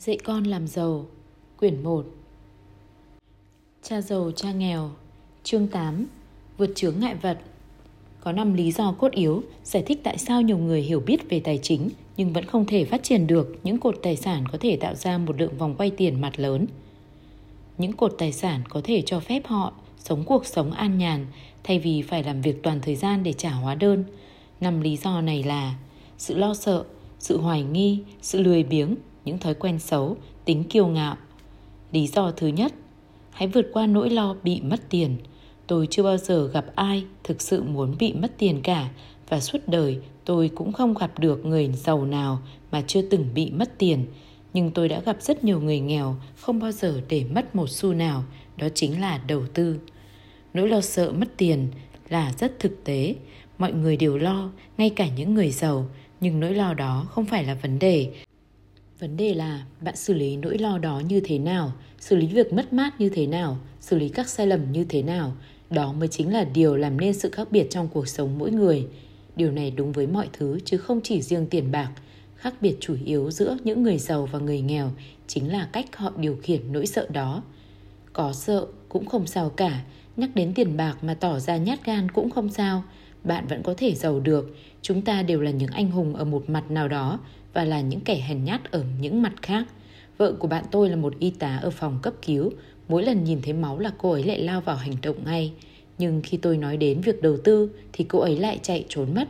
Dạy con làm giàu. Quyển 1 Cha giàu cha nghèo. Chương 8 Vượt chướng ngại vật. Có 5 lý do cốt yếu giải thích tại sao nhiều người hiểu biết về tài chính nhưng vẫn không thể phát triển được những cột tài sản có thể tạo ra một lượng vòng quay tiền mặt lớn. Những cột tài sản có thể cho phép họ sống cuộc sống an nhàn thay vì phải làm việc toàn thời gian để trả hóa đơn. Năm lý do này là sự lo sợ, sự hoài nghi, sự lười biếng, những thói quen xấu, tính kiêu ngạo. Lý do thứ nhất, hãy vượt qua nỗi lo bị mất tiền. Tôi chưa bao giờ gặp ai thực sự muốn bị mất tiền cả và suốt đời tôi cũng không gặp được người giàu nào mà chưa từng bị mất tiền. Nhưng tôi đã gặp rất nhiều người nghèo không bao giờ để mất một xu nào, đó chính là đầu tư. Nỗi lo sợ mất tiền là rất thực tế, mọi người đều lo, ngay cả những người giàu, nhưng nỗi lo đó không phải là vấn đề Vấn đề là bạn xử lý nỗi lo đó như thế nào, xử lý việc mất mát như thế nào, xử lý các sai lầm như thế nào. Đó mới chính là điều làm nên sự khác biệt trong cuộc sống mỗi người. Điều này đúng với mọi thứ chứ không chỉ riêng tiền bạc. Khác biệt chủ yếu giữa những người giàu và người nghèo chính là cách họ điều khiển nỗi sợ đó. Có sợ cũng không sao cả, nhắc đến tiền bạc mà tỏ ra nhát gan cũng không sao. Bạn vẫn có thể giàu được, chúng ta đều là những anh hùng ở một mặt nào đó, và là những kẻ hèn nhát ở những mặt khác. Vợ của bạn tôi là một y tá ở phòng cấp cứu, mỗi lần nhìn thấy máu là cô ấy lại lao vào hành động ngay. Nhưng khi tôi nói đến việc đầu tư thì cô ấy lại chạy trốn mất.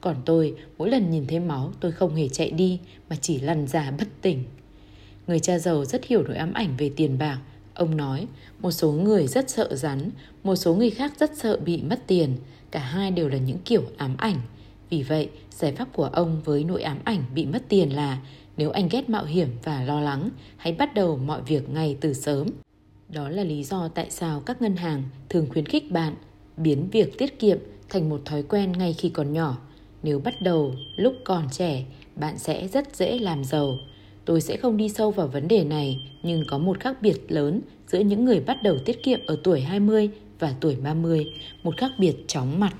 Còn tôi, mỗi lần nhìn thấy máu tôi không hề chạy đi mà chỉ lăn ra bất tỉnh. Người cha giàu rất hiểu nỗi ám ảnh về tiền bạc. Ông nói, một số người rất sợ rắn, một số người khác rất sợ bị mất tiền. Cả hai đều là những kiểu ám ảnh. Vì vậy, giải pháp của ông với nỗi ám ảnh bị mất tiền là nếu anh ghét mạo hiểm và lo lắng, hãy bắt đầu mọi việc ngay từ sớm. Đó là lý do tại sao các ngân hàng thường khuyến khích bạn biến việc tiết kiệm thành một thói quen ngay khi còn nhỏ. Nếu bắt đầu lúc còn trẻ, bạn sẽ rất dễ làm giàu. Tôi sẽ không đi sâu vào vấn đề này, nhưng có một khác biệt lớn giữa những người bắt đầu tiết kiệm ở tuổi 20 và tuổi 30, một khác biệt chóng mặt.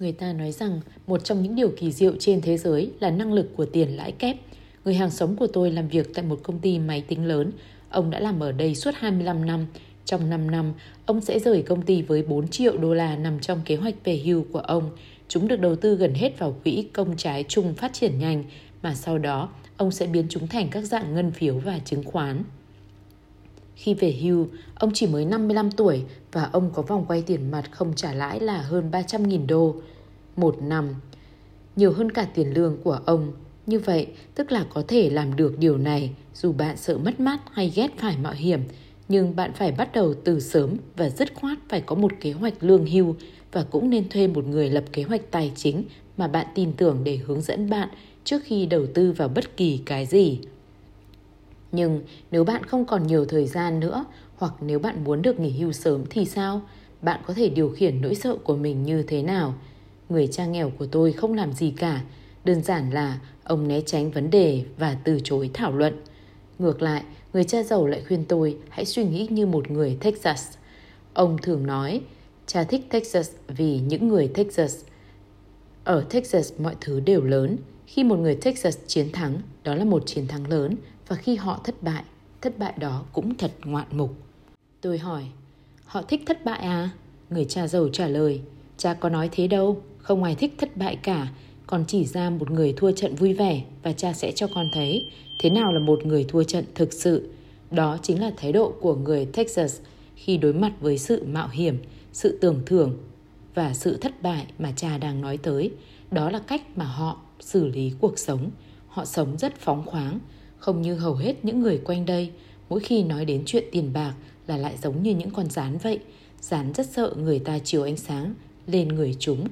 Người ta nói rằng một trong những điều kỳ diệu trên thế giới là năng lực của tiền lãi kép. Người hàng sống của tôi làm việc tại một công ty máy tính lớn. Ông đã làm ở đây suốt 25 năm. Trong 5 năm, ông sẽ rời công ty với 4 triệu đô la nằm trong kế hoạch về hưu của ông. Chúng được đầu tư gần hết vào quỹ công trái chung phát triển nhanh, mà sau đó ông sẽ biến chúng thành các dạng ngân phiếu và chứng khoán. Khi về hưu, ông chỉ mới 55 tuổi và ông có vòng quay tiền mặt không trả lãi là hơn 300.000 đô một năm. Nhiều hơn cả tiền lương của ông. Như vậy, tức là có thể làm được điều này dù bạn sợ mất mát hay ghét phải mạo hiểm. Nhưng bạn phải bắt đầu từ sớm và dứt khoát phải có một kế hoạch lương hưu và cũng nên thuê một người lập kế hoạch tài chính mà bạn tin tưởng để hướng dẫn bạn trước khi đầu tư vào bất kỳ cái gì. Nhưng nếu bạn không còn nhiều thời gian nữa hoặc nếu bạn muốn được nghỉ hưu sớm thì sao? Bạn có thể điều khiển nỗi sợ của mình như thế nào? Người cha nghèo của tôi không làm gì cả, đơn giản là ông né tránh vấn đề và từ chối thảo luận. Ngược lại, người cha giàu lại khuyên tôi hãy suy nghĩ như một người Texas. Ông thường nói, cha thích Texas vì những người Texas. Ở Texas mọi thứ đều lớn. Khi một người Texas chiến thắng, đó là một chiến thắng lớn và khi họ thất bại, thất bại đó cũng thật ngoạn mục. Tôi hỏi, họ thích thất bại à? Người cha giàu trả lời, cha có nói thế đâu, không ai thích thất bại cả, còn chỉ ra một người thua trận vui vẻ và cha sẽ cho con thấy thế nào là một người thua trận thực sự. Đó chính là thái độ của người Texas khi đối mặt với sự mạo hiểm, sự tưởng thưởng và sự thất bại mà cha đang nói tới. Đó là cách mà họ xử lý cuộc sống. Họ sống rất phóng khoáng, không như hầu hết những người quanh đây, mỗi khi nói đến chuyện tiền bạc là lại giống như những con rán vậy. Rán rất sợ người ta chiếu ánh sáng lên người chúng.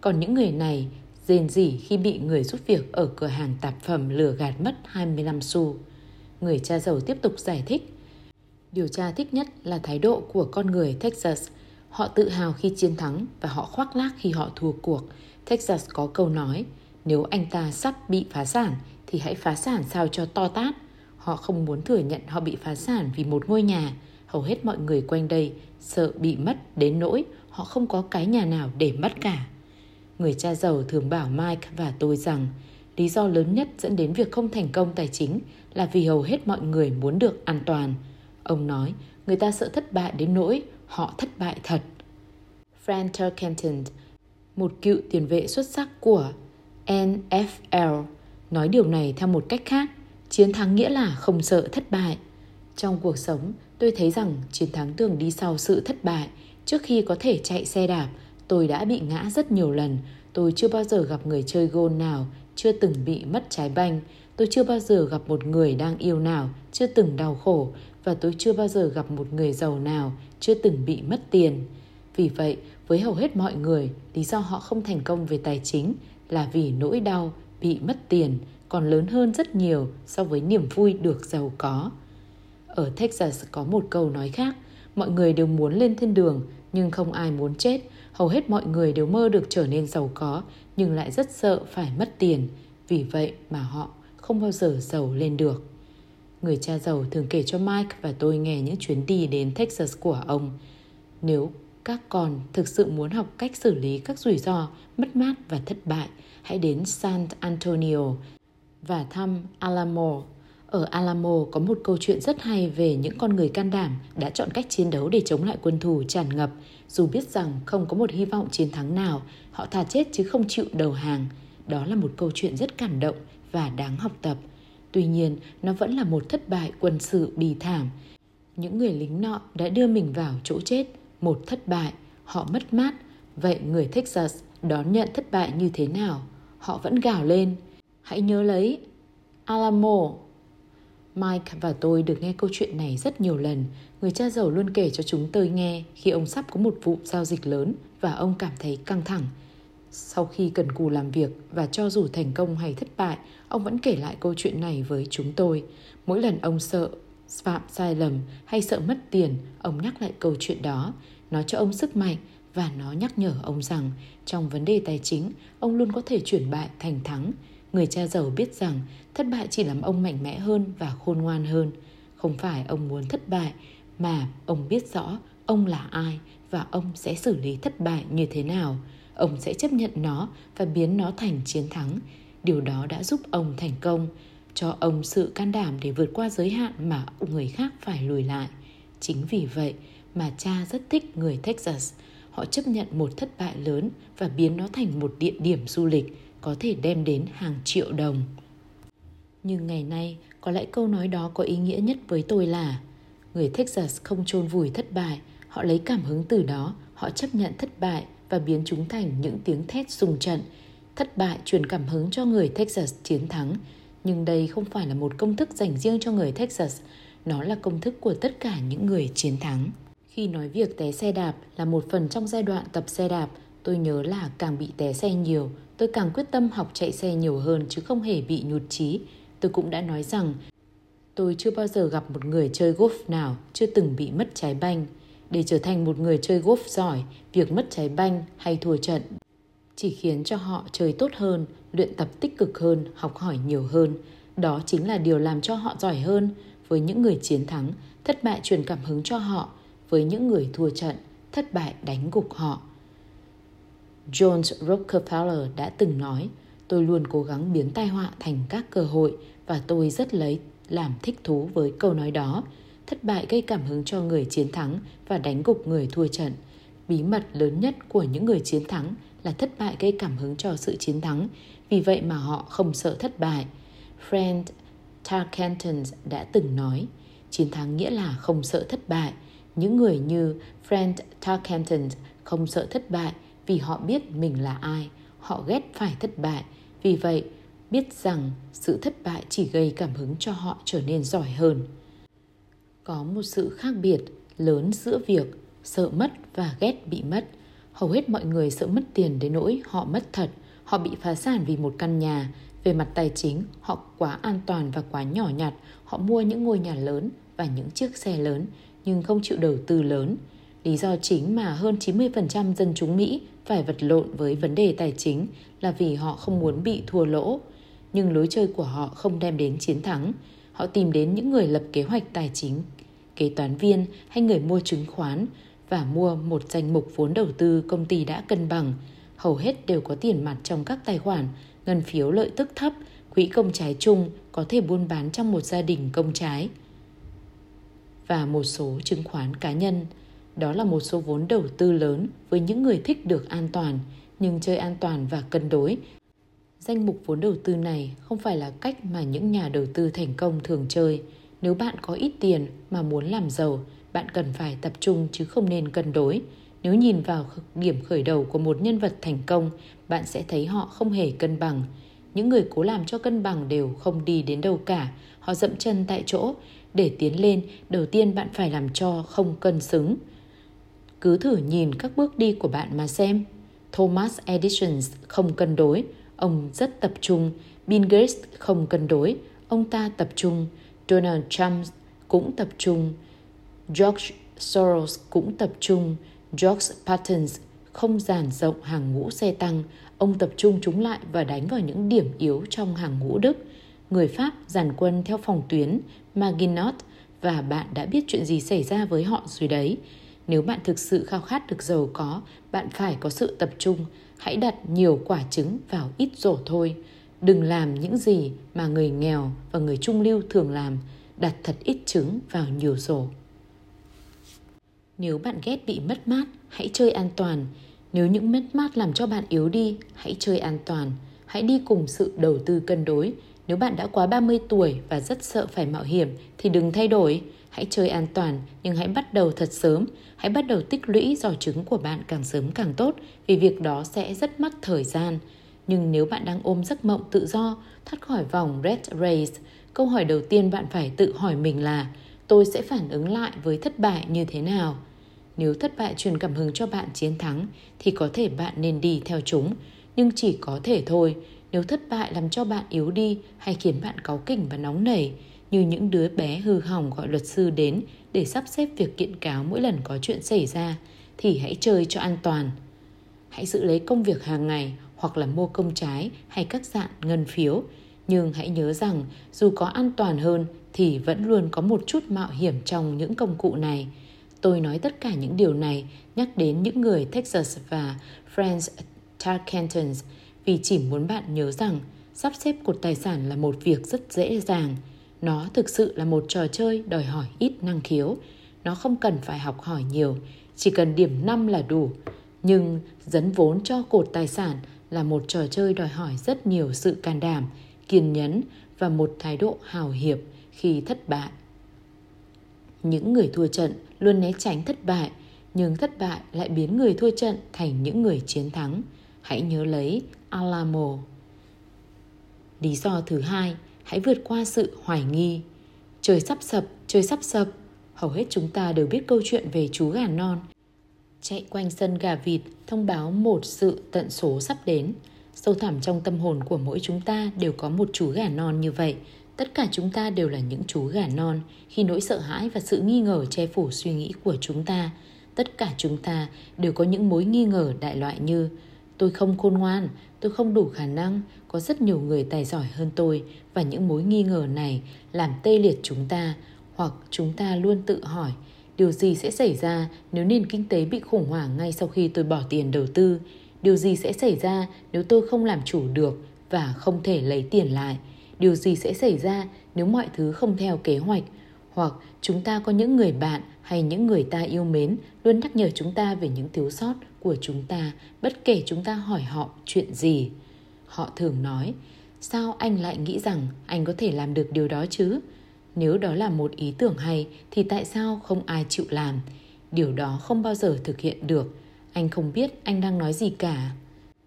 Còn những người này rên rỉ khi bị người giúp việc ở cửa hàng tạp phẩm lừa gạt mất 25 xu. Người cha giàu tiếp tục giải thích. Điều tra thích nhất là thái độ của con người Texas. Họ tự hào khi chiến thắng và họ khoác lác khi họ thua cuộc. Texas có câu nói, nếu anh ta sắp bị phá sản thì hãy phá sản sao cho to tát. Họ không muốn thừa nhận họ bị phá sản vì một ngôi nhà. Hầu hết mọi người quanh đây sợ bị mất đến nỗi họ không có cái nhà nào để mất cả. Người cha giàu thường bảo Mike và tôi rằng lý do lớn nhất dẫn đến việc không thành công tài chính là vì hầu hết mọi người muốn được an toàn. Ông nói, người ta sợ thất bại đến nỗi họ thất bại thật. Fran Turkenton, một cựu tiền vệ xuất sắc của NFL, nói điều này theo một cách khác. Chiến thắng nghĩa là không sợ thất bại. Trong cuộc sống, tôi thấy rằng chiến thắng thường đi sau sự thất bại. Trước khi có thể chạy xe đạp, tôi đã bị ngã rất nhiều lần. Tôi chưa bao giờ gặp người chơi gôn nào chưa từng bị mất trái banh. Tôi chưa bao giờ gặp một người đang yêu nào chưa từng đau khổ và tôi chưa bao giờ gặp một người giàu nào chưa từng bị mất tiền. Vì vậy, với hầu hết mọi người, lý do họ không thành công về tài chính là vì nỗi đau bị mất tiền còn lớn hơn rất nhiều so với niềm vui được giàu có. Ở Texas có một câu nói khác, mọi người đều muốn lên thiên đường nhưng không ai muốn chết. Hầu hết mọi người đều mơ được trở nên giàu có nhưng lại rất sợ phải mất tiền. Vì vậy mà họ không bao giờ giàu lên được. Người cha giàu thường kể cho Mike và tôi nghe những chuyến đi đến Texas của ông. Nếu các con thực sự muốn học cách xử lý các rủi ro, mất mát và thất bại, hãy đến San Antonio và thăm Alamo. Ở Alamo có một câu chuyện rất hay về những con người can đảm đã chọn cách chiến đấu để chống lại quân thù tràn ngập. Dù biết rằng không có một hy vọng chiến thắng nào, họ thà chết chứ không chịu đầu hàng. Đó là một câu chuyện rất cảm động và đáng học tập. Tuy nhiên, nó vẫn là một thất bại quân sự bì thảm. Những người lính nọ đã đưa mình vào chỗ chết, một thất bại, họ mất mát. Vậy người Texas đón nhận thất bại như thế nào? Họ vẫn gào lên, hãy nhớ lấy Alamo. Mike và tôi được nghe câu chuyện này rất nhiều lần. Người cha giàu luôn kể cho chúng tôi nghe khi ông sắp có một vụ giao dịch lớn và ông cảm thấy căng thẳng. Sau khi cần cù làm việc và cho dù thành công hay thất bại, ông vẫn kể lại câu chuyện này với chúng tôi. Mỗi lần ông sợ phạm sai lầm hay sợ mất tiền, ông nhắc lại câu chuyện đó. Nó cho ông sức mạnh và nó nhắc nhở ông rằng trong vấn đề tài chính, ông luôn có thể chuyển bại thành thắng. Người cha giàu biết rằng thất bại chỉ làm ông mạnh mẽ hơn và khôn ngoan hơn. Không phải ông muốn thất bại, mà ông biết rõ ông là ai và ông sẽ xử lý thất bại như thế nào. Ông sẽ chấp nhận nó và biến nó thành chiến thắng. Điều đó đã giúp ông thành công, cho ông sự can đảm để vượt qua giới hạn mà người khác phải lùi lại. Chính vì vậy mà cha rất thích người Texas. Họ chấp nhận một thất bại lớn và biến nó thành một địa điểm du lịch có thể đem đến hàng triệu đồng. Nhưng ngày nay, có lẽ câu nói đó có ý nghĩa nhất với tôi là người Texas không chôn vùi thất bại, họ lấy cảm hứng từ đó, họ chấp nhận thất bại và biến chúng thành những tiếng thét sùng trận. Thất bại truyền cảm hứng cho người Texas chiến thắng, nhưng đây không phải là một công thức dành riêng cho người Texas, nó là công thức của tất cả những người chiến thắng. Khi nói việc té xe đạp là một phần trong giai đoạn tập xe đạp, tôi nhớ là càng bị té xe nhiều, tôi càng quyết tâm học chạy xe nhiều hơn chứ không hề bị nhụt chí. Tôi cũng đã nói rằng tôi chưa bao giờ gặp một người chơi golf nào chưa từng bị mất trái banh. Để trở thành một người chơi golf giỏi, việc mất trái banh hay thua trận chỉ khiến cho họ chơi tốt hơn, luyện tập tích cực hơn, học hỏi nhiều hơn. Đó chính là điều làm cho họ giỏi hơn. Với những người chiến thắng, thất bại truyền cảm hứng cho họ. Với những người thua trận, thất bại đánh gục họ. Jones Rockefeller đã từng nói, tôi luôn cố gắng biến tai họa thành các cơ hội và tôi rất lấy làm thích thú với câu nói đó. Thất bại gây cảm hứng cho người chiến thắng và đánh gục người thua trận. Bí mật lớn nhất của những người chiến thắng là thất bại gây cảm hứng cho sự chiến thắng, vì vậy mà họ không sợ thất bại. Friend Tarkenton đã từng nói, chiến thắng nghĩa là không sợ thất bại. Những người như Frank Tarkenton không sợ thất bại vì họ biết mình là ai, họ ghét phải thất bại. Vì vậy, biết rằng sự thất bại chỉ gây cảm hứng cho họ trở nên giỏi hơn. Có một sự khác biệt lớn giữa việc sợ mất và ghét bị mất – Hầu hết mọi người sợ mất tiền đến nỗi họ mất thật, họ bị phá sản vì một căn nhà. Về mặt tài chính, họ quá an toàn và quá nhỏ nhặt, họ mua những ngôi nhà lớn và những chiếc xe lớn, nhưng không chịu đầu tư lớn. Lý do chính mà hơn 90% dân chúng Mỹ phải vật lộn với vấn đề tài chính là vì họ không muốn bị thua lỗ. Nhưng lối chơi của họ không đem đến chiến thắng. Họ tìm đến những người lập kế hoạch tài chính, kế toán viên hay người mua chứng khoán và mua một danh mục vốn đầu tư công ty đã cân bằng, hầu hết đều có tiền mặt trong các tài khoản, ngân phiếu lợi tức thấp Quỹ công trái chung có thể buôn bán trong một gia đình công trái và một số chứng khoán cá nhân. Đó là một số vốn đầu tư lớn với những người thích được an toàn, nhưng chơi an toàn và cân đối. Danh mục vốn đầu tư này không phải là cách mà những nhà đầu tư thành công thường chơi. Nếu bạn có ít tiền mà muốn làm giàu, bạn cần phải tập trung chứ không nên cân đối. Nếu nhìn vào điểm khởi đầu của một nhân vật thành công, bạn sẽ thấy họ không hề cân bằng. Những người cố làm cho cân bằng đều không đi đến đâu cả, họ dậm chân tại chỗ. Để tiến lên, đầu tiên bạn phải làm cho không cân xứng. Cứ thử nhìn các bước đi của bạn mà xem. Thomas Edison không cân đối, ông rất tập trung. Bill Gates không cân đối, ông ta tập trung. Donald Trump cũng tập trung. George Soros cũng tập trung. George Patton không giàn rộng hàng ngũ xe tăng, ông tập trung chúng lại và đánh vào những điểm yếu trong hàng ngũ Đức. Người Pháp giàn quân theo phòng tuyến Maginot và bạn đã biết chuyện gì xảy ra với họ rồi đấy. Nếu bạn thực sự khao khát được giàu có, bạn phải có sự tập trung. Hãy đặt nhiều quả trứng vào ít rổ thôi. Đừng làm những gì mà người nghèo và người trung lưu thường làm, đặt thật ít trứng vào nhiều rổ. Nếu bạn ghét bị mất mát, hãy chơi an toàn. Nếu những mất mát làm cho bạn yếu đi, hãy chơi an toàn. Hãy đi cùng sự đầu tư cân đối. Nếu bạn đã quá 30 tuổi và rất sợ phải mạo hiểm thì đừng thay đổi. Hãy chơi an toàn nhưng hãy bắt đầu thật sớm. Hãy bắt đầu tích lũy giỏ trứng của bạn càng sớm càng tốt vì việc đó sẽ rất mất thời gian. Nhưng nếu bạn đang ôm giấc mộng tự do, thoát khỏi vòng red race, câu hỏi đầu tiên bạn phải tự hỏi mình là tôi sẽ phản ứng lại với thất bại như thế nào? Nếu thất bại truyền cảm hứng cho bạn chiến thắng thì có thể bạn nên đi theo chúng, nhưng chỉ có thể thôi. Nếu thất bại làm cho bạn yếu đi hay khiến bạn cáu kỉnh và nóng nảy, như những đứa bé hư hỏng gọi luật sư đến để sắp xếp việc kiện cáo mỗi lần có chuyện xảy ra, thì hãy chơi cho an toàn. Hãy giữ lấy công việc hàng ngày hoặc là mua công trái hay các dạng ngân phiếu, nhưng hãy nhớ rằng dù có an toàn hơn thì vẫn luôn có một chút mạo hiểm trong những công cụ này – Tôi nói tất cả những điều này nhắc đến những người Texas và Franz Tarkentons vì chỉ muốn bạn nhớ rằng sắp xếp cột tài sản là một việc rất dễ dàng. Nó thực sự là một trò chơi đòi hỏi ít năng khiếu. Nó không cần phải học hỏi nhiều, chỉ cần điểm 5 là đủ. Nhưng dấn vốn cho cột tài sản là một trò chơi đòi hỏi rất nhiều sự can đảm, kiên nhẫn và một thái độ hào hiệp khi thất bại. Những người thua trận luôn né tránh thất bại, nhưng thất bại lại biến người thua trận thành những người chiến thắng. Hãy nhớ lấy Alamo. Lý do thứ hai, hãy vượt qua sự hoài nghi. Trời sắp sập, trời sắp sập. Hầu hết chúng ta đều biết câu chuyện về chú gà non. Chạy quanh sân gà vịt thông báo một sự tận số sắp đến. Sâu thẳm trong tâm hồn của mỗi chúng ta đều có một chú gà non như vậy – tất cả chúng ta đều là những chú gà non khi nỗi sợ hãi và sự nghi ngờ che phủ suy nghĩ của chúng ta tất cả chúng ta đều có những mối nghi ngờ đại loại như tôi không khôn ngoan tôi không đủ khả năng có rất nhiều người tài giỏi hơn tôi và những mối nghi ngờ này làm tê liệt chúng ta hoặc chúng ta luôn tự hỏi điều gì sẽ xảy ra nếu nền kinh tế bị khủng hoảng ngay sau khi tôi bỏ tiền đầu tư. Điều gì sẽ xảy ra nếu tôi không làm chủ được và không thể lấy tiền lại? Điều gì sẽ xảy ra nếu mọi thứ không theo kế hoạch? Hoặc chúng ta có những người bạn hay những người ta yêu mến luôn nhắc nhở chúng ta về những thiếu sót của chúng ta, bất kể chúng ta hỏi họ chuyện gì. Họ thường nói, sao anh lại nghĩ rằng anh có thể làm được điều đó chứ? Nếu đó là một ý tưởng hay, thì tại sao không ai chịu làm? Điều đó không bao giờ thực hiện được. Anh không biết anh đang nói gì cả.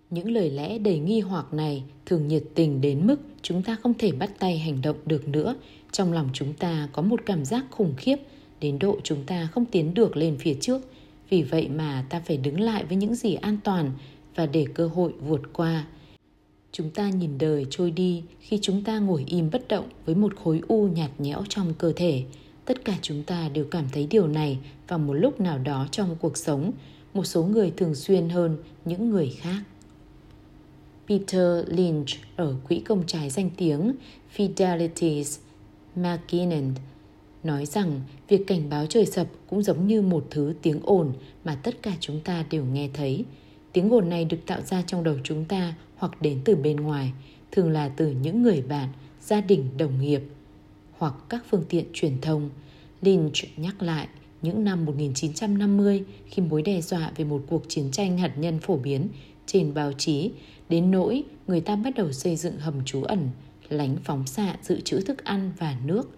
Những lời lẽ đầy nghi hoặc này thường nhiệt tình đến mức chúng ta không thể bắt tay hành động được nữa. Trong lòng chúng ta có một cảm giác khủng khiếp đến độ chúng ta không tiến được lên phía trước. Vì vậy mà ta phải đứng lại với những gì an toàn và để cơ hội vượt qua. Chúng ta nhìn đời trôi đi khi chúng ta ngồi im bất động với một khối u nhạt nhẽo trong cơ thể. Tất cả chúng ta đều cảm thấy điều này vào một lúc nào đó trong cuộc sống, một số người thường xuyên hơn những người khác. Peter Lynch ở quỹ công trái danh tiếng Fidelities McKinnon nói rằng việc cảnh báo trời sập cũng giống như một thứ tiếng ồn mà tất cả chúng ta đều nghe thấy. Tiếng ồn này được tạo ra trong đầu chúng ta hoặc đến từ bên ngoài. thường là từ những người bạn, gia đình, đồng nghiệp hoặc các phương tiện truyền thông. Lynch nhắc lại những năm 1950 khi mối đe dọa về một cuộc chiến tranh hạt nhân phổ biến trên báo chí đến nỗi người ta bắt đầu xây dựng hầm trú ẩn, lánh phóng xạ dự trữ thức ăn và nước.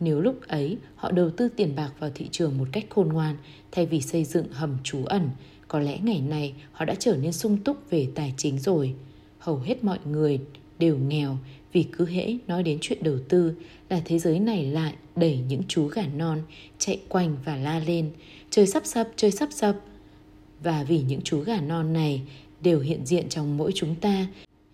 Nếu lúc ấy họ đầu tư tiền bạc vào thị trường một cách khôn ngoan thay vì xây dựng hầm trú ẩn, có lẽ ngày nay họ đã trở nên sung túc về tài chính rồi. Hầu hết mọi người đều nghèo vì cứ hễ nói đến chuyện đầu tư là thế giới này lại đẩy những chú gà non chạy quanh và la lên chơi sắp sập chơi sắp sập và vì những chú gà non này đều hiện diện trong mỗi chúng ta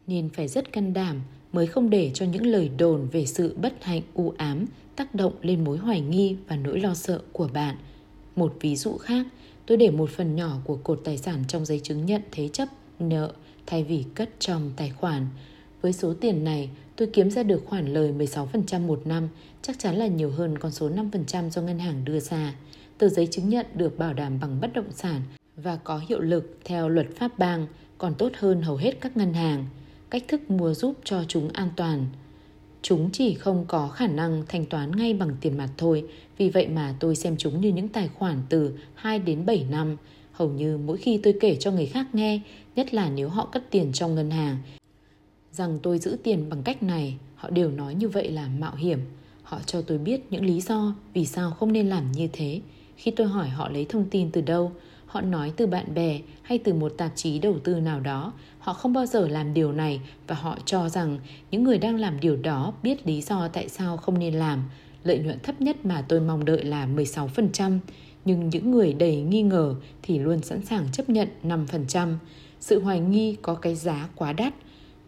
nên phải rất can đảm mới không để cho những lời đồn về sự bất hạnh u ám tác động lên mối hoài nghi và nỗi lo sợ của bạn. Một ví dụ khác, tôi để một phần nhỏ của cột tài sản trong giấy chứng nhận thế chấp nợ thay vì cất trong tài khoản. Với số tiền này, tôi kiếm ra được khoản lời 16% một năm, chắc chắn là nhiều hơn con số 5% do ngân hàng đưa ra. Tờ giấy chứng nhận được bảo đảm bằng bất động sản và có hiệu lực theo luật pháp bang, còn tốt hơn hầu hết các ngân hàng. Cách thức mua giúp cho chúng an toàn. Chúng chỉ không có khả năng thanh toán ngay bằng tiền mặt thôi, vì vậy mà tôi xem chúng như những tài khoản từ 2 đến 7 năm. Hầu như mỗi khi tôi kể cho người khác nghe, nhất là nếu họ cất tiền trong ngân hàng, rằng tôi giữ tiền bằng cách này, họ đều nói như vậy là mạo hiểm. Họ cho tôi biết những lý do vì sao không nên làm như thế. Khi tôi hỏi họ lấy thông tin từ đâu, họ nói từ bạn bè hay từ một tạp chí đầu tư nào đó. Họ không bao giờ làm điều này và họ cho rằng những người đang làm điều đó biết lý do tại sao không nên làm. Lợi nhuận thấp nhất mà tôi mong đợi là 16%, nhưng những người đầy nghi ngờ thì luôn sẵn sàng chấp nhận 5%. Sự hoài nghi có cái giá quá đắt.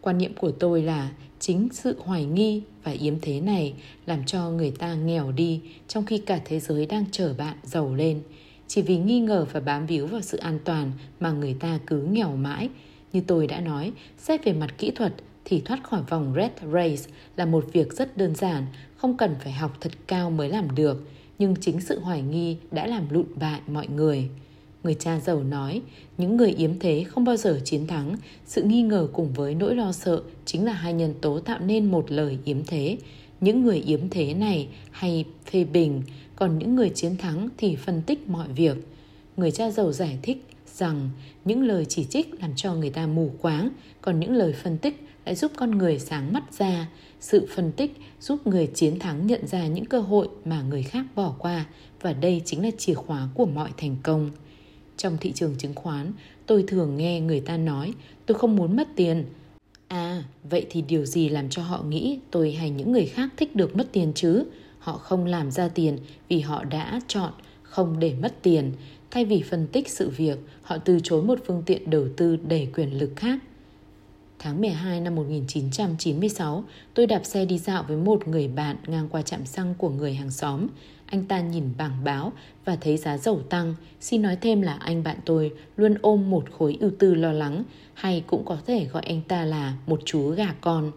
Quan niệm của tôi là chính sự hoài nghi và yếm thế này làm cho người ta nghèo đi trong khi cả thế giới đang chờ bạn giàu lên chỉ vì nghi ngờ và bám víu vào sự an toàn mà người ta cứ nghèo mãi như tôi đã nói, xét về mặt kỹ thuật thì thoát khỏi vòng red race là một việc rất đơn giản, không cần phải học thật cao mới làm được. Nhưng chính sự hoài nghi đã làm lụn bại mọi người. Người cha giàu nói, những người yếm thế không bao giờ chiến thắng. Sự nghi ngờ cùng với nỗi lo sợ chính là hai nhân tố tạo nên một lời yếm thế. Những người yếm thế này hay phê bình, còn những người chiến thắng thì phân tích mọi việc. Người cha giàu giải thích rằng những lời chỉ trích làm cho người ta mù quáng, còn những lời phân tích lại giúp con người sáng mắt ra. Sự phân tích giúp người chiến thắng nhận ra những cơ hội mà người khác bỏ qua, và đây chính là chìa khóa của mọi thành công. Trong thị trường chứng khoán, tôi thường nghe người ta nói, tôi không muốn mất tiền. À vậy thì điều gì làm cho họ nghĩ tôi hay những người khác thích được mất tiền chứ? Họ không làm ra tiền vì họ đã chọn không để mất tiền thay vì phân tích sự việc họ từ chối một phương tiện đầu tư đầy quyền lực khác Tháng 12 năm 1996, tôi đạp xe đi dạo với một người bạn ngang qua trạm xăng của người hàng xóm. Anh ta nhìn bảng báo và thấy giá dầu tăng. Xin nói thêm là anh bạn tôi luôn ôm một khối ưu tư lo lắng, hay cũng có thể gọi anh ta là một chú gà con.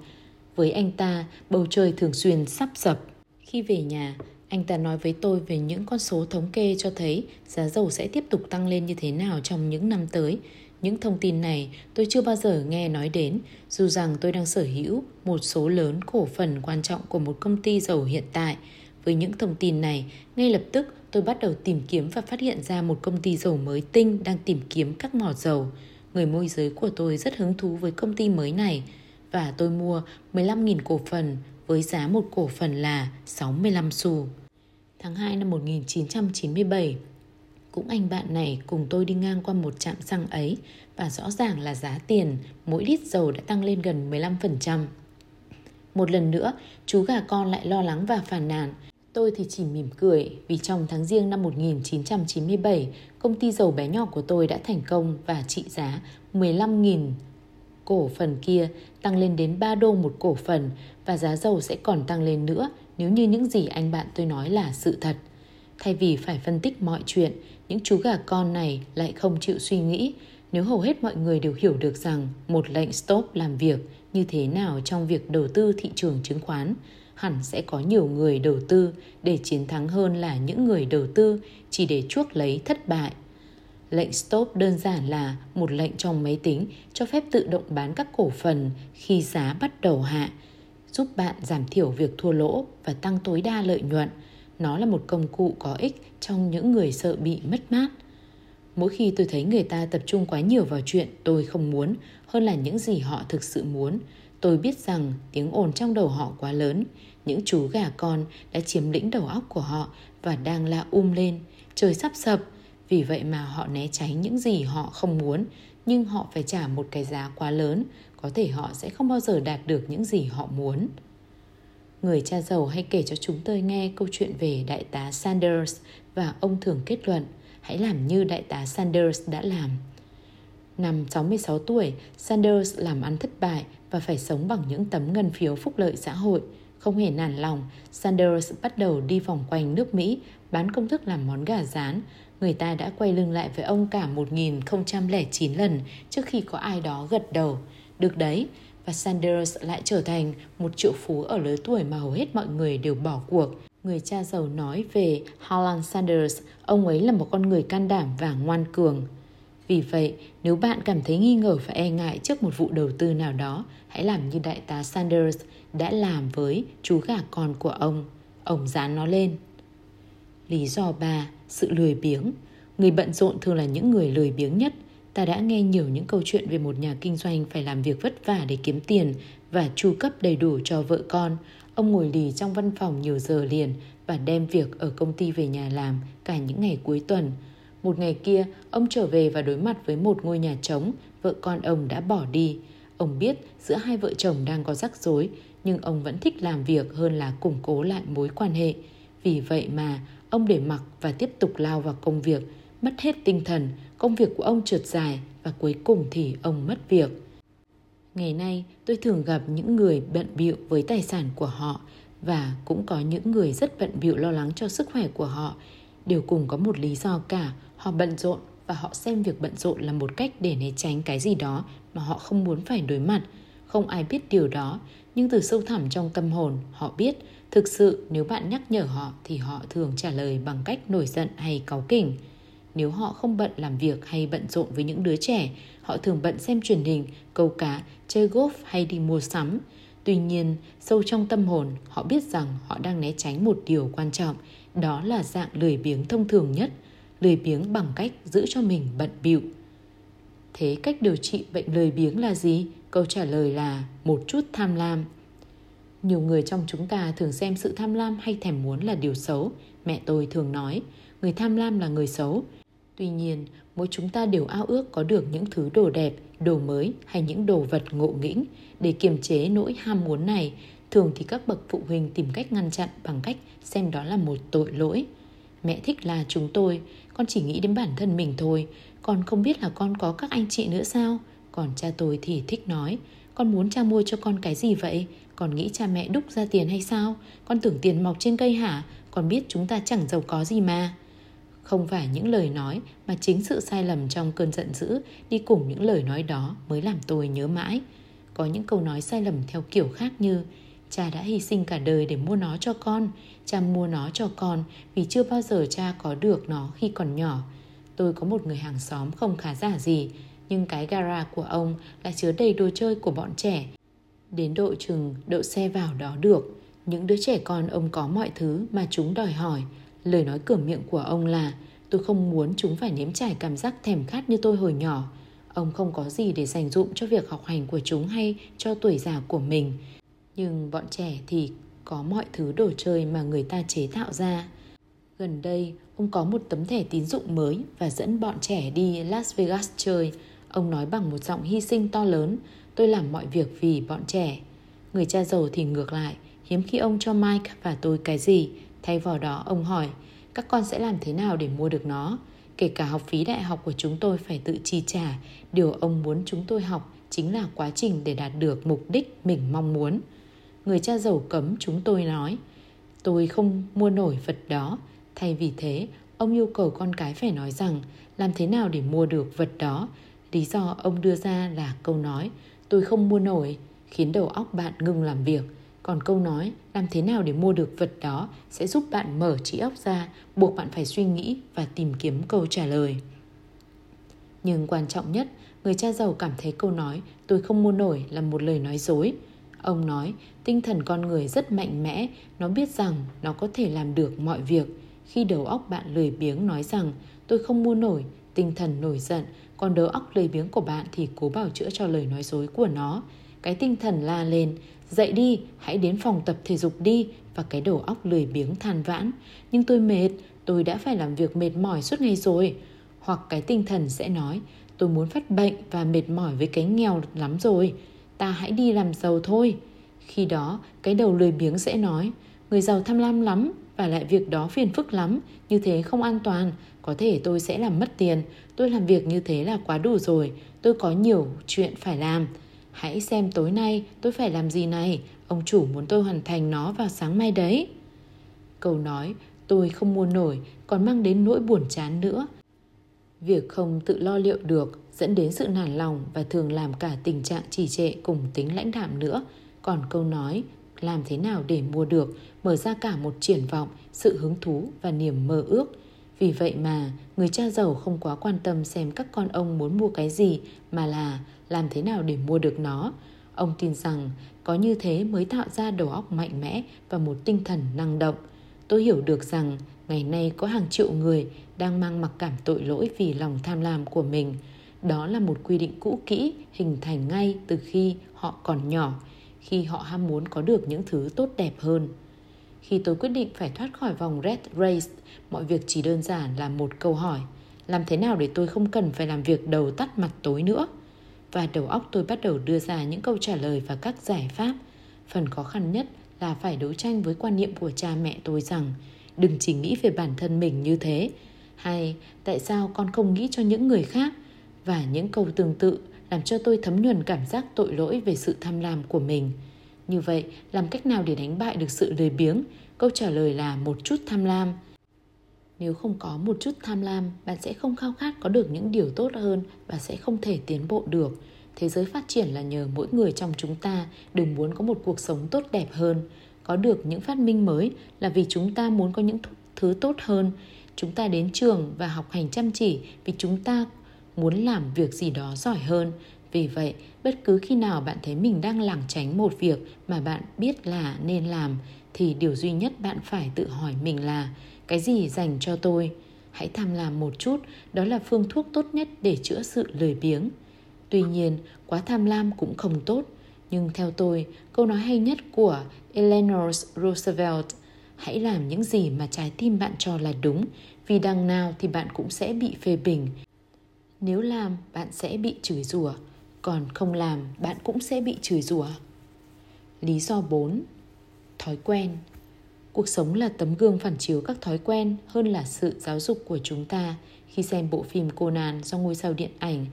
Với anh ta, bầu trời thường xuyên sắp sập. Khi về nhà, anh ta nói với tôi về những con số thống kê cho thấy giá dầu sẽ tiếp tục tăng lên như thế nào trong những năm tới. Những thông tin này tôi chưa bao giờ nghe nói đến, dù rằng tôi đang sở hữu một số lớn cổ phần quan trọng của một công ty dầu hiện tại. Với những thông tin này, ngay lập tức tôi bắt đầu tìm kiếm và phát hiện ra một công ty dầu mới tinh đang tìm kiếm các mỏ dầu. Người môi giới của tôi rất hứng thú với công ty mới này và tôi mua 15.000 cổ phần với giá một cổ phần là 65 xu. Tháng 2 năm 1997, cũng anh bạn này cùng tôi đi ngang qua một trạm xăng ấy và rõ ràng là giá tiền mỗi lít dầu đã tăng lên gần 15%. Một lần nữa, chú gà con lại lo lắng và phàn nàn. Tôi thì chỉ mỉm cười vì trong tháng riêng năm 1997, công ty dầu bé nhỏ của tôi đã thành công và trị giá 15.000 cổ phần kia tăng lên đến 3 đô một cổ phần và giá dầu sẽ còn tăng lên nữa nếu như những gì anh bạn tôi nói là sự thật. Thay vì phải phân tích mọi chuyện, những chú gà con này lại không chịu suy nghĩ nếu hầu hết mọi người đều hiểu được rằng một lệnh stop làm việc như thế nào trong việc đầu tư thị trường chứng khoán hẳn sẽ có nhiều người đầu tư để chiến thắng hơn là những người đầu tư chỉ để chuốc lấy thất bại Lệnh stop đơn giản là một lệnh trong máy tính cho phép tự động bán các cổ phần khi giá bắt đầu hạ, giúp bạn giảm thiểu việc thua lỗ và tăng tối đa lợi nhuận. Nó là một công cụ có ích trong những người sợ bị mất mát. Mỗi khi tôi thấy người ta tập trung quá nhiều vào chuyện tôi không muốn hơn là những gì họ thực sự muốn, tôi biết rằng tiếng ồn trong đầu họ quá lớn. Những chú gà con đã chiếm lĩnh đầu óc của họ và đang la um lên. Trời sắp sập, vì vậy mà họ né tránh những gì họ không muốn, nhưng họ phải trả một cái giá quá lớn, có thể họ sẽ không bao giờ đạt được những gì họ muốn. Người cha giàu hay kể cho chúng tôi nghe câu chuyện về đại tá Sanders và ông thường kết luận hãy làm như đại tá Sanders đã làm. Năm 66 tuổi, Sanders làm ăn thất bại và phải sống bằng những tấm ngân phiếu phúc lợi xã hội. Không hề nản lòng, Sanders bắt đầu đi vòng quanh nước Mỹ bán công thức làm món gà rán. Người ta đã quay lưng lại với ông cả 1009 lần trước khi có ai đó gật đầu. Được đấy, và Sanders lại trở thành một triệu phú ở lứa tuổi mà hầu hết mọi người đều bỏ cuộc. Người cha giàu nói về Harlan Sanders, ông ấy là một con người can đảm và ngoan cường. Vì vậy, nếu bạn cảm thấy nghi ngờ và e ngại trước một vụ đầu tư nào đó, hãy làm như đại tá Sanders đã làm với chú gà con của ông. Ông dán nó lên. Lý do ba, sự lười biếng. Người bận rộn thường là những người lười biếng nhất. Ta đã nghe nhiều những câu chuyện về một nhà kinh doanh phải làm việc vất vả để kiếm tiền và chu cấp đầy đủ cho vợ con. Ông ngồi lì trong văn phòng nhiều giờ liền và đem việc ở công ty về nhà làm cả những ngày cuối tuần. Một ngày kia, ông trở về và đối mặt với một ngôi nhà trống, vợ con ông đã bỏ đi. Ông biết giữa hai vợ chồng đang có rắc rối, nhưng ông vẫn thích làm việc hơn là củng cố lại mối quan hệ. Vì vậy mà ông để mặc và tiếp tục lao vào công việc, mất hết tinh thần, công việc của ông trượt dài và cuối cùng thì ông mất việc. Ngày nay, tôi thường gặp những người bận bịu với tài sản của họ và cũng có những người rất bận bịu lo lắng cho sức khỏe của họ. Đều cùng có một lý do cả, họ bận rộn và họ xem việc bận rộn là một cách để né tránh cái gì đó mà họ không muốn phải đối mặt. Không ai biết điều đó, nhưng từ sâu thẳm trong tâm hồn, họ biết thực sự nếu bạn nhắc nhở họ thì họ thường trả lời bằng cách nổi giận hay cáu kỉnh. Nếu họ không bận làm việc hay bận rộn với những đứa trẻ, họ thường bận xem truyền hình, câu cá, chơi golf hay đi mua sắm. Tuy nhiên, sâu trong tâm hồn, họ biết rằng họ đang né tránh một điều quan trọng, đó là dạng lười biếng thông thường nhất, lười biếng bằng cách giữ cho mình bận bịu. Thế cách điều trị bệnh lười biếng là gì? Câu trả lời là một chút tham lam. Nhiều người trong chúng ta thường xem sự tham lam hay thèm muốn là điều xấu. Mẹ tôi thường nói, người tham lam là người xấu. Tuy nhiên, mỗi chúng ta đều ao ước có được những thứ đồ đẹp, đồ mới hay những đồ vật ngộ nghĩnh để kiềm chế nỗi ham muốn này. Thường thì các bậc phụ huynh tìm cách ngăn chặn bằng cách xem đó là một tội lỗi. Mẹ thích là chúng tôi, con chỉ nghĩ đến bản thân mình thôi, con không biết là con có các anh chị nữa sao? Còn cha tôi thì thích nói, con muốn cha mua cho con cái gì vậy? Con nghĩ cha mẹ đúc ra tiền hay sao? Con tưởng tiền mọc trên cây hả? Con biết chúng ta chẳng giàu có gì mà. Không phải những lời nói mà chính sự sai lầm trong cơn giận dữ đi cùng những lời nói đó mới làm tôi nhớ mãi. Có những câu nói sai lầm theo kiểu khác như Cha đã hy sinh cả đời để mua nó cho con Cha mua nó cho con vì chưa bao giờ cha có được nó khi còn nhỏ Tôi có một người hàng xóm không khá giả gì nhưng cái gara của ông lại chứa đầy đồ chơi của bọn trẻ. Đến độ chừng đậu xe vào đó được. Những đứa trẻ con ông có mọi thứ mà chúng đòi hỏi. Lời nói cửa miệng của ông là Tôi không muốn chúng phải nếm trải cảm giác thèm khát như tôi hồi nhỏ. Ông không có gì để dành dụng cho việc học hành của chúng hay cho tuổi già của mình. Nhưng bọn trẻ thì có mọi thứ đồ chơi mà người ta chế tạo ra. Gần đây, ông có một tấm thẻ tín dụng mới và dẫn bọn trẻ đi Las Vegas chơi. Ông nói bằng một giọng hy sinh to lớn, tôi làm mọi việc vì bọn trẻ. Người cha giàu thì ngược lại, hiếm khi ông cho Mike và tôi cái gì. Thay vào đó, ông hỏi, các con sẽ làm thế nào để mua được nó? Kể cả học phí đại học của chúng tôi phải tự chi trả, điều ông muốn chúng tôi học chính là quá trình để đạt được mục đích mình mong muốn. Người cha giàu cấm chúng tôi nói, tôi không mua nổi vật đó, Thay vì thế, ông yêu cầu con cái phải nói rằng làm thế nào để mua được vật đó. Lý do ông đưa ra là câu nói tôi không mua nổi khiến đầu óc bạn ngừng làm việc. Còn câu nói làm thế nào để mua được vật đó sẽ giúp bạn mở trí óc ra, buộc bạn phải suy nghĩ và tìm kiếm câu trả lời. Nhưng quan trọng nhất, người cha giàu cảm thấy câu nói tôi không mua nổi là một lời nói dối. Ông nói, tinh thần con người rất mạnh mẽ, nó biết rằng nó có thể làm được mọi việc. Khi đầu óc bạn lười biếng nói rằng tôi không mua nổi, tinh thần nổi giận, còn đầu óc lười biếng của bạn thì cố bảo chữa cho lời nói dối của nó. Cái tinh thần la lên, dậy đi, hãy đến phòng tập thể dục đi và cái đầu óc lười biếng than vãn. Nhưng tôi mệt, tôi đã phải làm việc mệt mỏi suốt ngày rồi. Hoặc cái tinh thần sẽ nói, tôi muốn phát bệnh và mệt mỏi với cái nghèo lắm rồi. Ta hãy đi làm giàu thôi. Khi đó, cái đầu lười biếng sẽ nói, người giàu tham lam lắm và lại việc đó phiền phức lắm, như thế không an toàn, có thể tôi sẽ làm mất tiền, tôi làm việc như thế là quá đủ rồi, tôi có nhiều chuyện phải làm. Hãy xem tối nay tôi phải làm gì này, ông chủ muốn tôi hoàn thành nó vào sáng mai đấy. Câu nói tôi không mua nổi còn mang đến nỗi buồn chán nữa. Việc không tự lo liệu được dẫn đến sự nản lòng và thường làm cả tình trạng trì trệ cùng tính lãnh đạm nữa. Còn câu nói làm thế nào để mua được mở ra cả một triển vọng, sự hứng thú và niềm mơ ước. Vì vậy mà người cha giàu không quá quan tâm xem các con ông muốn mua cái gì mà là làm thế nào để mua được nó. Ông tin rằng có như thế mới tạo ra đầu óc mạnh mẽ và một tinh thần năng động. Tôi hiểu được rằng ngày nay có hàng triệu người đang mang mặc cảm tội lỗi vì lòng tham lam của mình. Đó là một quy định cũ kỹ hình thành ngay từ khi họ còn nhỏ, khi họ ham muốn có được những thứ tốt đẹp hơn. Khi tôi quyết định phải thoát khỏi vòng Red Race, mọi việc chỉ đơn giản là một câu hỏi. Làm thế nào để tôi không cần phải làm việc đầu tắt mặt tối nữa? Và đầu óc tôi bắt đầu đưa ra những câu trả lời và các giải pháp. Phần khó khăn nhất là phải đấu tranh với quan niệm của cha mẹ tôi rằng đừng chỉ nghĩ về bản thân mình như thế. Hay tại sao con không nghĩ cho những người khác? Và những câu tương tự làm cho tôi thấm nhuần cảm giác tội lỗi về sự tham lam của mình – như vậy, làm cách nào để đánh bại được sự lười biếng? Câu trả lời là một chút tham lam. Nếu không có một chút tham lam, bạn sẽ không khao khát có được những điều tốt hơn và sẽ không thể tiến bộ được. Thế giới phát triển là nhờ mỗi người trong chúng ta đừng muốn có một cuộc sống tốt đẹp hơn. Có được những phát minh mới là vì chúng ta muốn có những thứ tốt hơn. Chúng ta đến trường và học hành chăm chỉ vì chúng ta muốn làm việc gì đó giỏi hơn vì vậy, bất cứ khi nào bạn thấy mình đang lảng tránh một việc mà bạn biết là nên làm thì điều duy nhất bạn phải tự hỏi mình là cái gì dành cho tôi? Hãy tham lam một chút, đó là phương thuốc tốt nhất để chữa sự lười biếng. Tuy nhiên, quá tham lam cũng không tốt, nhưng theo tôi, câu nói hay nhất của Eleanor Roosevelt hãy làm những gì mà trái tim bạn cho là đúng vì đằng nào thì bạn cũng sẽ bị phê bình nếu làm bạn sẽ bị chửi rủa còn không làm bạn cũng sẽ bị chửi rủa. Lý do 4. Thói quen. Cuộc sống là tấm gương phản chiếu các thói quen hơn là sự giáo dục của chúng ta. Khi xem bộ phim Conan do ngôi sao điện ảnh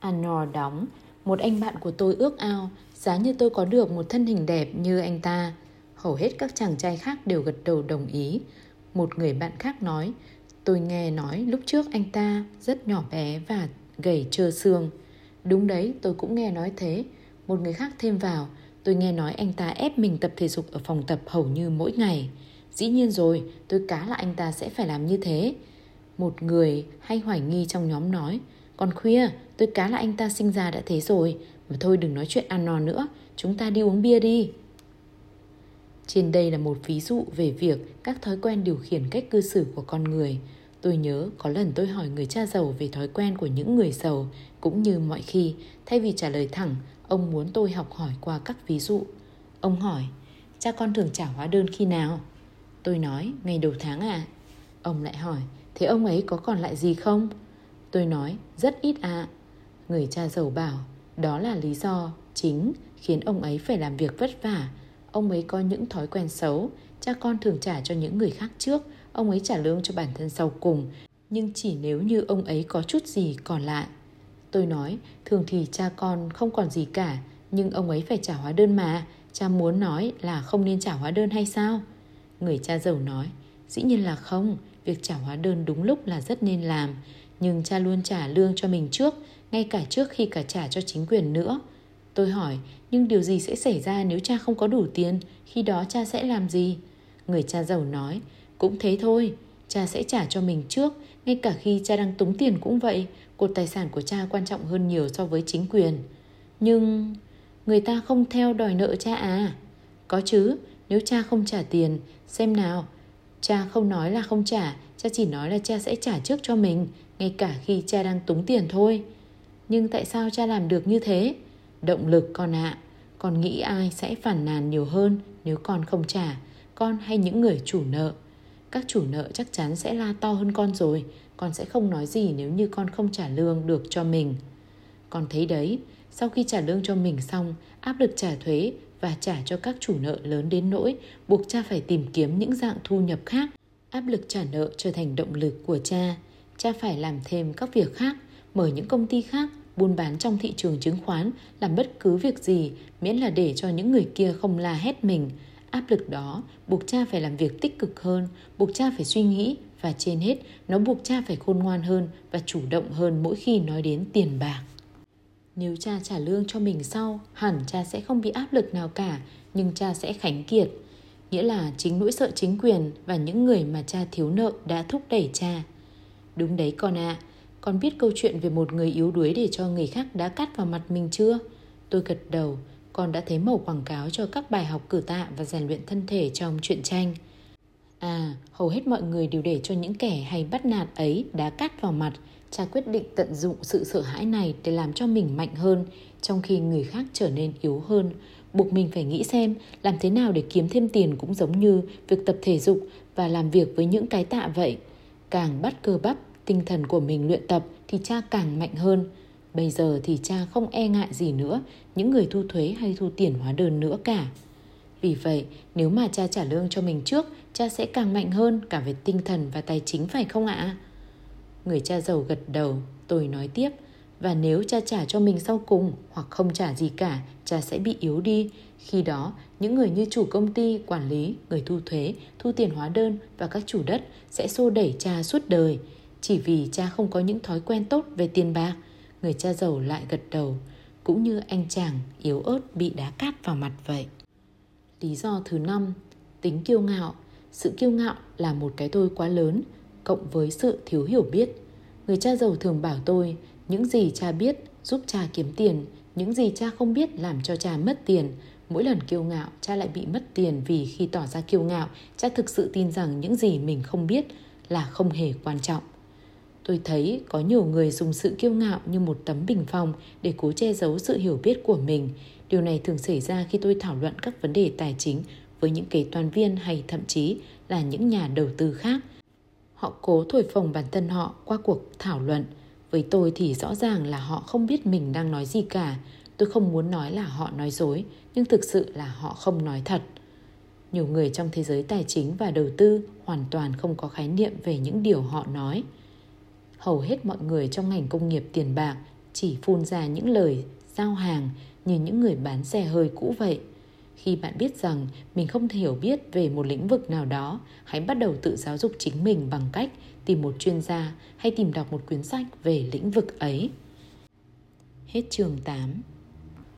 Anor đóng, một anh bạn của tôi ước ao giá như tôi có được một thân hình đẹp như anh ta. Hầu hết các chàng trai khác đều gật đầu đồng ý. Một người bạn khác nói, tôi nghe nói lúc trước anh ta rất nhỏ bé và gầy trơ xương. Đúng đấy, tôi cũng nghe nói thế. Một người khác thêm vào, tôi nghe nói anh ta ép mình tập thể dục ở phòng tập hầu như mỗi ngày. Dĩ nhiên rồi, tôi cá là anh ta sẽ phải làm như thế. Một người hay hoài nghi trong nhóm nói, còn khuya, tôi cá là anh ta sinh ra đã thế rồi. Mà thôi đừng nói chuyện ăn no nữa, chúng ta đi uống bia đi. Trên đây là một ví dụ về việc các thói quen điều khiển cách cư xử của con người. Tôi nhớ có lần tôi hỏi người cha giàu về thói quen của những người giàu, cũng như mọi khi, thay vì trả lời thẳng, ông muốn tôi học hỏi qua các ví dụ. Ông hỏi, cha con thường trả hóa đơn khi nào? Tôi nói, ngày đầu tháng à? Ông lại hỏi, thế ông ấy có còn lại gì không? Tôi nói, rất ít ạ. À. Người cha giàu bảo, đó là lý do chính khiến ông ấy phải làm việc vất vả. Ông ấy có những thói quen xấu, cha con thường trả cho những người khác trước, ông ấy trả lương cho bản thân sau cùng, nhưng chỉ nếu như ông ấy có chút gì còn lại. Tôi nói, thường thì cha con không còn gì cả, nhưng ông ấy phải trả hóa đơn mà, cha muốn nói là không nên trả hóa đơn hay sao? Người cha giàu nói, dĩ nhiên là không, việc trả hóa đơn đúng lúc là rất nên làm, nhưng cha luôn trả lương cho mình trước, ngay cả trước khi cả trả cho chính quyền nữa. Tôi hỏi, nhưng điều gì sẽ xảy ra nếu cha không có đủ tiền, khi đó cha sẽ làm gì? Người cha giàu nói, cũng thế thôi, cha sẽ trả cho mình trước, ngay cả khi cha đang túng tiền cũng vậy. cột tài sản của cha quan trọng hơn nhiều so với chính quyền. Nhưng người ta không theo đòi nợ cha à? Có chứ, nếu cha không trả tiền, xem nào. Cha không nói là không trả, cha chỉ nói là cha sẽ trả trước cho mình, ngay cả khi cha đang túng tiền thôi. Nhưng tại sao cha làm được như thế? Động lực con ạ. À. Con nghĩ ai sẽ phản nàn nhiều hơn nếu con không trả, con hay những người chủ nợ. Các chủ nợ chắc chắn sẽ la to hơn con rồi, con sẽ không nói gì nếu như con không trả lương được cho mình. Con thấy đấy, sau khi trả lương cho mình xong, áp lực trả thuế và trả cho các chủ nợ lớn đến nỗi buộc cha phải tìm kiếm những dạng thu nhập khác. Áp lực trả nợ trở thành động lực của cha. Cha phải làm thêm các việc khác, mở những công ty khác, buôn bán trong thị trường chứng khoán, làm bất cứ việc gì miễn là để cho những người kia không la hét mình. Áp lực đó buộc cha phải làm việc tích cực hơn, buộc cha phải suy nghĩ và trên hết nó buộc cha phải khôn ngoan hơn và chủ động hơn mỗi khi nói đến tiền bạc. Nếu cha trả lương cho mình sau, hẳn cha sẽ không bị áp lực nào cả, nhưng cha sẽ khánh kiệt. Nghĩa là chính nỗi sợ chính quyền và những người mà cha thiếu nợ đã thúc đẩy cha. Đúng đấy con ạ, à, con biết câu chuyện về một người yếu đuối để cho người khác đã cắt vào mặt mình chưa? Tôi gật đầu, con đã thấy màu quảng cáo cho các bài học cử tạ và rèn luyện thân thể trong truyện tranh. À, hầu hết mọi người đều để cho những kẻ hay bắt nạt ấy đá cát vào mặt. Cha quyết định tận dụng sự sợ hãi này để làm cho mình mạnh hơn, trong khi người khác trở nên yếu hơn. Buộc mình phải nghĩ xem làm thế nào để kiếm thêm tiền cũng giống như việc tập thể dục và làm việc với những cái tạ vậy. Càng bắt cơ bắp, tinh thần của mình luyện tập thì cha càng mạnh hơn. Bây giờ thì cha không e ngại gì nữa, những người thu thuế hay thu tiền hóa đơn nữa cả. Vì vậy, nếu mà cha trả lương cho mình trước, cha sẽ càng mạnh hơn cả về tinh thần và tài chính phải không ạ? Người cha giàu gật đầu, tôi nói tiếp. Và nếu cha trả cho mình sau cùng hoặc không trả gì cả, cha sẽ bị yếu đi. Khi đó, những người như chủ công ty, quản lý, người thu thuế, thu tiền hóa đơn và các chủ đất sẽ xô đẩy cha suốt đời. Chỉ vì cha không có những thói quen tốt về tiền bạc, người cha giàu lại gật đầu, cũng như anh chàng yếu ớt bị đá cát vào mặt vậy. Lý do thứ năm, tính kiêu ngạo. Sự kiêu ngạo là một cái tôi quá lớn, cộng với sự thiếu hiểu biết. Người cha giàu thường bảo tôi, những gì cha biết giúp cha kiếm tiền, những gì cha không biết làm cho cha mất tiền. Mỗi lần kiêu ngạo, cha lại bị mất tiền vì khi tỏ ra kiêu ngạo, cha thực sự tin rằng những gì mình không biết là không hề quan trọng. Tôi thấy có nhiều người dùng sự kiêu ngạo như một tấm bình phong để cố che giấu sự hiểu biết của mình. Điều này thường xảy ra khi tôi thảo luận các vấn đề tài chính với những kế toán viên hay thậm chí là những nhà đầu tư khác. Họ cố thổi phồng bản thân họ qua cuộc thảo luận. Với tôi thì rõ ràng là họ không biết mình đang nói gì cả. Tôi không muốn nói là họ nói dối, nhưng thực sự là họ không nói thật. Nhiều người trong thế giới tài chính và đầu tư hoàn toàn không có khái niệm về những điều họ nói hầu hết mọi người trong ngành công nghiệp tiền bạc chỉ phun ra những lời giao hàng như những người bán xe hơi cũ vậy. Khi bạn biết rằng mình không thể hiểu biết về một lĩnh vực nào đó, hãy bắt đầu tự giáo dục chính mình bằng cách tìm một chuyên gia hay tìm đọc một quyển sách về lĩnh vực ấy. Hết chương 8